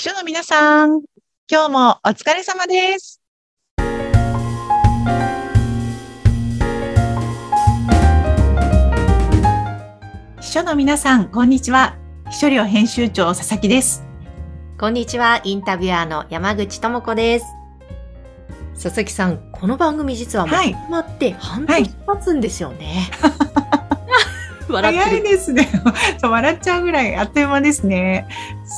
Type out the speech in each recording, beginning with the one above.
秘書の皆さん、今日もお疲れ様です。秘書の皆さん、こんにちは。秘書寮編集長佐々木です。こんにちは、インタビュアーの山口智子です。佐々木さん、この番組実はもうはい始まって半年経つんですよね。笑ってる。早いですね。そ う笑っちゃうぐらいあっという間ですね。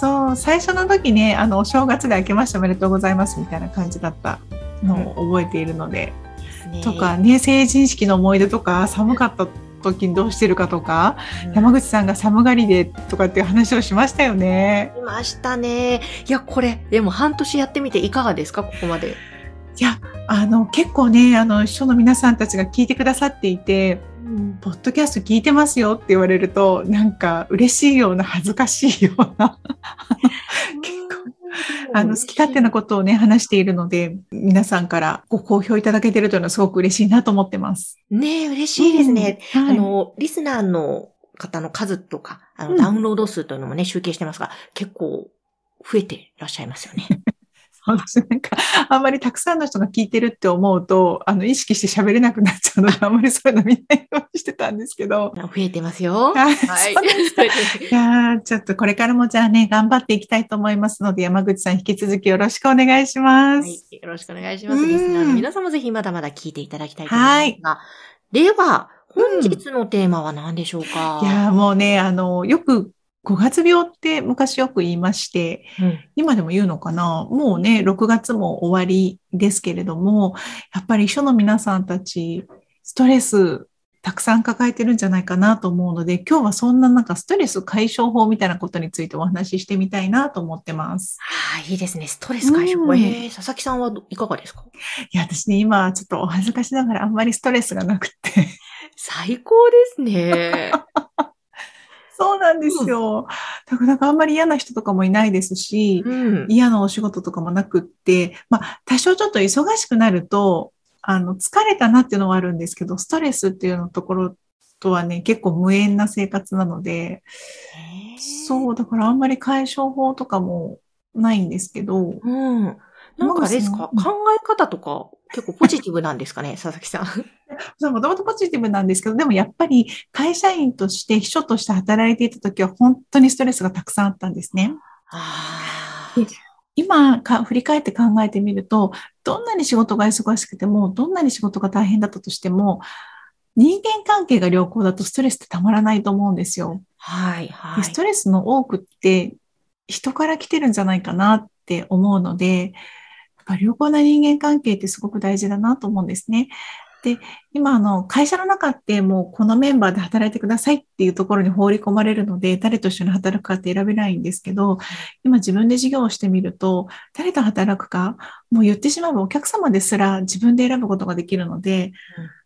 そう、最初の時ね、あの、お正月で明けましておめでとうございますみたいな感じだったのを覚えているので、ですねとか、ね、成人式の思い出とか、寒かった時にどうしてるかとか、うん山口さんが寒がりでとかっていう話をしましたよね。いましたね。いや、これ、でも半年やってみていかがですか、ここまで。いや、あの、結構ね、あの、秘書の皆さんたちが聞いてくださっていて、ポッドキャスト聞いてますよって言われると、なんか嬉しいような恥ずかしいような、結構あの、好き勝手なことをね、話しているので、皆さんからご好評いただけてるというのはすごく嬉しいなと思ってます。ねえ、嬉しいですね。うん。はいあの、リスナーの方の数とか、あの、うんダウンロード数というのもね、集計してますが、結構増えてらっしゃいますよね。そうです なんか、あんまりたくさんの人が聞いてるって思うと、あの、意識して喋れなくなっちゃうので、あんまりそういうの見ないようにしてたんですけど。増えてますよ。はいは いやーちょっとこれからもじゃあね、頑張っていきたいと思いますので、山口さん引き続きよろしくお願いします。はい。よろしくお願いします。うんリスナーの皆さんもぜひまだまだ聞いていただきたいと思いますが。では、本日のテーマは何でしょうか、いやーもうね、あの、よく5月病って昔よく言いまして、うん今でも言うのかな？もうね、6月も終わりですけれども、やっぱり秘書の皆さんたち、ストレスたくさん抱えてるんじゃないかなと思うので、今日はそんななんかストレス解消法みたいなことについてお話ししてみたいなと思ってます。はい、いいですね。ストレス解消。うんえー、佐々木さんはどいかがですか？いや、私ね、今ちょっとお恥ずかしながらあんまりストレスがなくて。最高ですね。そうなんですよ。だからなんかあんまり嫌な人とかもいないですし、うん。嫌なお仕事とかもなくって、まあ、多少ちょっと忙しくなると、あの、疲れたなっていうのはあるんですけど、ストレスっていうのところとはね、結構無縁な生活なので、そう、だからあんまり解消法とかもないんですけど、うん。なんかですか？うん考え方とか結構ポジティブなんですかね佐々木さん？そうもともとポジティブなんですけど、でもやっぱり会社員として、秘書として働いていた時は本当にストレスがたくさんあったんですね。今か振り返って考えてみると、どんなに仕事が忙しくても、どんなに仕事が大変だったとしても、人間関係が良好だとストレスってたまらないと思うんですよ。はい、はい。でストレスの多くって人から来てるんじゃないかなって思うので、やっぱ良好な人間関係ってすごく大事だなと思うんですね。で、今あの会社の中ってもうこのメンバーで働いてくださいっていうところに放り込まれるので、誰と一緒に働くかって選べないんですけど、今自分で事業をしてみると、誰と働くか、もう言ってしまえばお客様ですら自分で選ぶことができるので、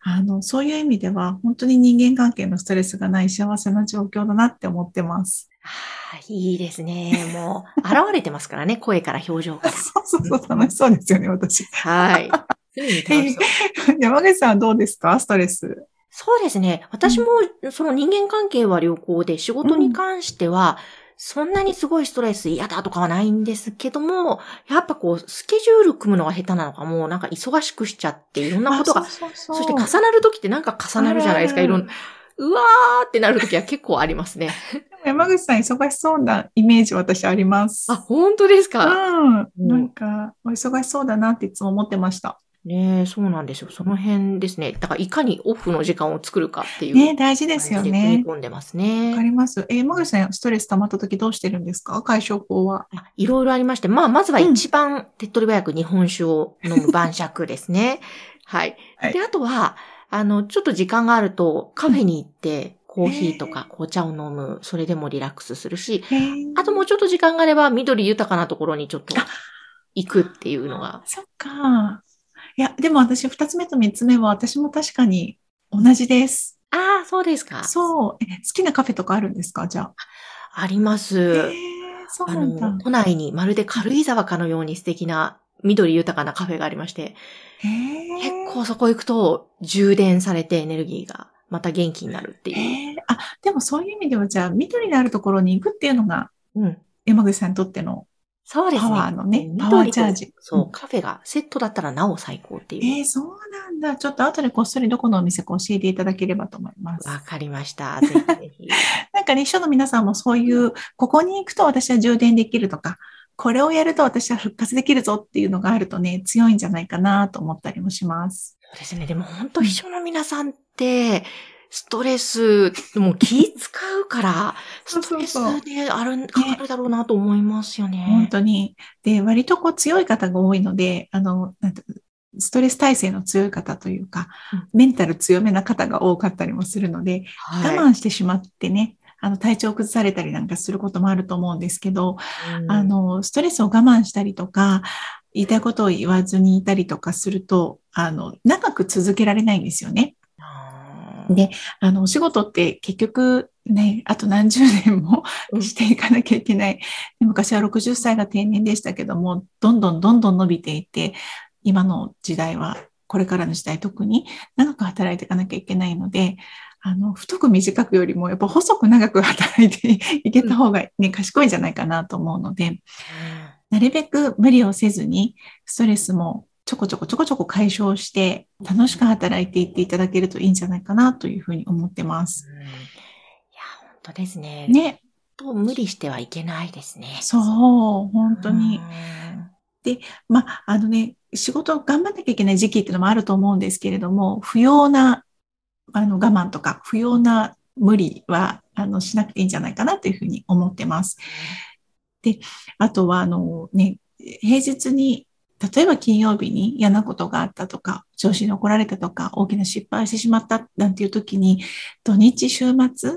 あの、そういう意味では本当に人間関係のストレスがない幸せな状況だなって思ってます。はいいいですね。もう、現れてますからね、声から表情から。そうそうそう、楽しそうですよね、私。はい。山口さんはどうですか？ストレス。そうですね。私も、その人間関係は良好で、仕事に関しては、そんなにすごいストレス嫌だとかはないんですけども、やっぱこう、スケジュール組むのが下手なのか、もうなんか忙しくしちゃって、いろんなことが、あそうそうそして重なるときってなんか重なるじゃないですか、いろんな。うわーってなるときは結構ありますね。山口さん忙しそうなイメージ私あります。あ、本当ですか？うん。うんなんか、お忙しそうだなっていつも思ってました。ねえ、そうなんですよ。その辺ですね。だから、いかにオフの時間を作るかっていう。ね、大事ですよ組ねみ。込んでますわねか。ります。えー、山口さん、ストレス溜まった時どうしてるんですか？解消法は。あいろいろありまして、まあ、まずは一番手っ取り早く日本酒を飲む晩酌ですね。はい。はいで、あとは、あの、ちょっと時間があるとカフェに行って、コーヒーとか紅茶を飲む。それでもリラックスするし、あともうちょっと時間があれば緑豊かなところにちょっと行くっていうのが。そっか。いや、でも私、二つ目と三つ目は私も確かに同じです。ああ、そうですか。そう。え、好きなカフェとかあるんですか？じゃあります。あ。へーそうあなんだの、。都内にまるで軽井沢かのように素敵な緑豊かなカフェがありまして、結構そこ行くと充電されてエネルギーがまた元気になるっていう。あ、でもそういう意味では、じゃあ、緑のあるところに行くっていうのが、うん。山口さんにとってのそうですね。パワーのね緑パワーチャージとそう、うんカフェがセットだったらなお最高っていう。えー、そうなんだ。ちょっと後でこっそりどこのお店か教えていただければと思います。わかりました。ぜひぜひ。なんかね、秘書の皆さんもそういう、ここに行くと私は充電できるとか、これをやると私は復活できるぞっていうのがあるとね、強いんじゃないかなと思ったりもします。そうですね。でも本当秘書の皆さんって、ストレス、もう気使うから、ストレスである、かかるだろうなと思いますよね。本当に。で、割とこう強い方が多いので、あの、なんてストレス耐性の強い方というか、メンタル強めな方が多かったりもするので、はい、我慢してしまってね、あの体調を崩されたりなんかすることもあると思うんですけど、うんあ、の、ストレスを我慢したりとか、言いたいことを言わずにいたりとかすると、あの、長く続けられないんですよね。で、あの、お仕事って結局ね、あと何十年もうん。していかなきゃいけない。で昔は60歳が定年でしたけども、どんどんどんどん伸びていて、今の時代は、これからの時代特に長く働いていかなきゃいけないので、あの、太く短くよりも、やっぱ細く長く働いていけた方がね、賢いんじゃないかなと思うので、なるべく無理をせずに、ストレスもちょこちょこちょこちょこ解消して、楽しく働いていっていただけるといいんじゃないかなというふうに思ってます。うんいや、本当ですね。ね。と無理してはいけないですね。そう、本当にう。んまあ、あのね、仕事を頑張んなきゃいけない時期っていうのもあると思うんですけれども、不要な、あの、我慢とか、不要な無理は、あの、しなくていいんじゃないかなというふうに思ってます。あとは、あのね、平日に、例えば金曜日に嫌なことがあったとか、上司に怒られたとか、大きな失敗をしてしまったなんていう時に、土日週末、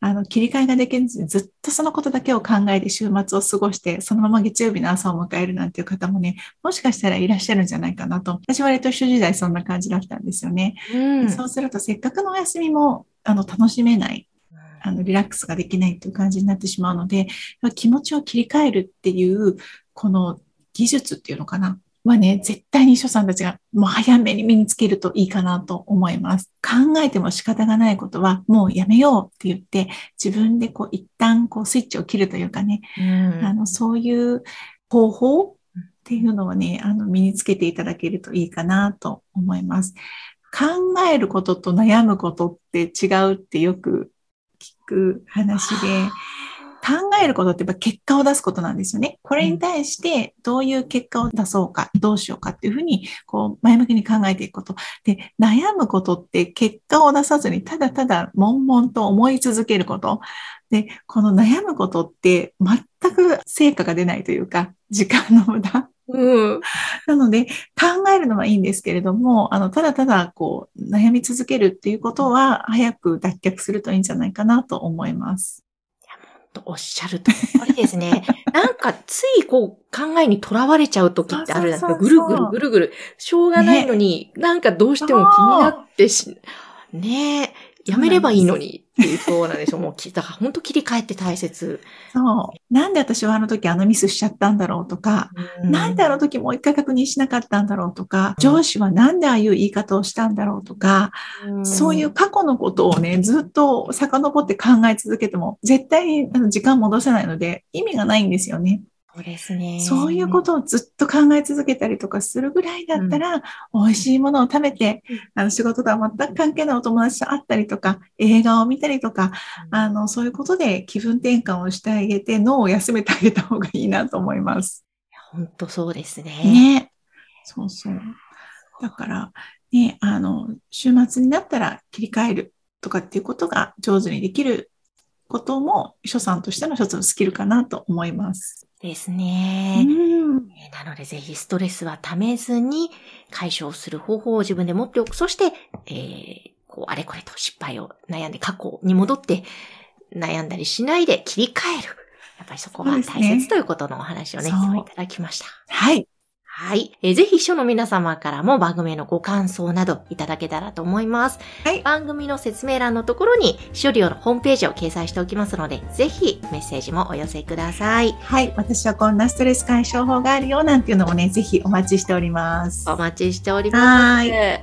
あの、切り替えができずにずっとそのことだけを考えて週末を過ごして、そのまま月曜日の朝を迎えるなんていう方もね、もしかしたらいらっしゃるんじゃないかなと。私割と一緒時代そんな感じだったんですよね。うんそうするとせっかくのお休みも、あの、楽しめない。あの、リラックスができないっていう感じになってしまうので、気持ちを切り替えるっていう、この技術っていうのかな？はね、絶対に秘書さんたちがもう早めに身につけるといいかなと思います。考えても仕方がないことはもうやめようって言って、自分でこう一旦こうスイッチを切るというかね、うんあの、そういう方法っていうのはね、あの、身につけていただけるといいかなと思います。考えることと悩むことって違うってよく聞く話で、考えることってやっぱ結果を出すことなんですよね。これに対してどういう結果を出そうか、どうしようかっていうふうに、こう、前向きに考えていくこと。で、悩むことって結果を出さずに、ただただ悶々と思い続けること。で、この悩むことって全く成果が出ないというか、時間の無駄。うん。なので、考えるのはいいんですけれども、あの、ただただ、こう、悩み続けるっていうことは、早く脱却するといいんじゃないかなと思います。とおっしゃると おりですね。なんか、ついこう、考えにとらわれちゃう時ってあるじゃないですか。ぐるぐるぐるぐる。しょうがないのに、なんかどうしても気になってし、ねえ、やめればいいのにっていう、そうなんでしょう。もうき、だから本当切り替えって大切。そう。なんで私はあの時あのミスしちゃったんだろうとか、なんであの時もう一回確認しなかったんだろうとか、上司はなんでああいう言い方をしたんだろうとか、そういう過去のことをね、ずっと遡って考え続けても、絶対に時間戻せないので、意味がないんですよね。そうですね。そういうことをずっと考え続けたりとかするぐらいだったら、美味しいものを食べて、あの仕事とは全く関係ないお友達と会ったりとか、映画を見たりとか、あの、そういうことで気分転換をしてあげて、脳を休めてあげた方がいいなと思います。本当そうですね。ね。そうそう。だから、ね、あの、週末になったら切り替えるとかっていうことが上手にできることも、秘書さんとしての一つのスキルかなと思います。ですうね。なのでぜひストレスはためずに解消する方法を自分で持っておく。そして、えーこう、あれこれと失敗を悩んで過去に戻って悩んだりしないで切り替える。やっぱりそこが大切ということのお話をね、そう今日いただきました。はい。はい。えーぜひ秘書の皆様からも番組へのご感想などいただけたらと思います。はい番組の説明欄のところに、秘書利用のホームページを掲載しておきますので、ぜひメッセージもお寄せください。はい。私はこんなストレス解消法があるよなんていうのもね、ぜひお待ちしております。お待ちしております。は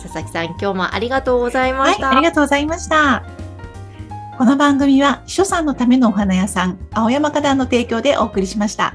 佐々木さん、今日もありがとうございまはいし。た。ありがとうございました。この番組は秘書さんのためのお花屋さん、青山花壇の提供でお送りしました。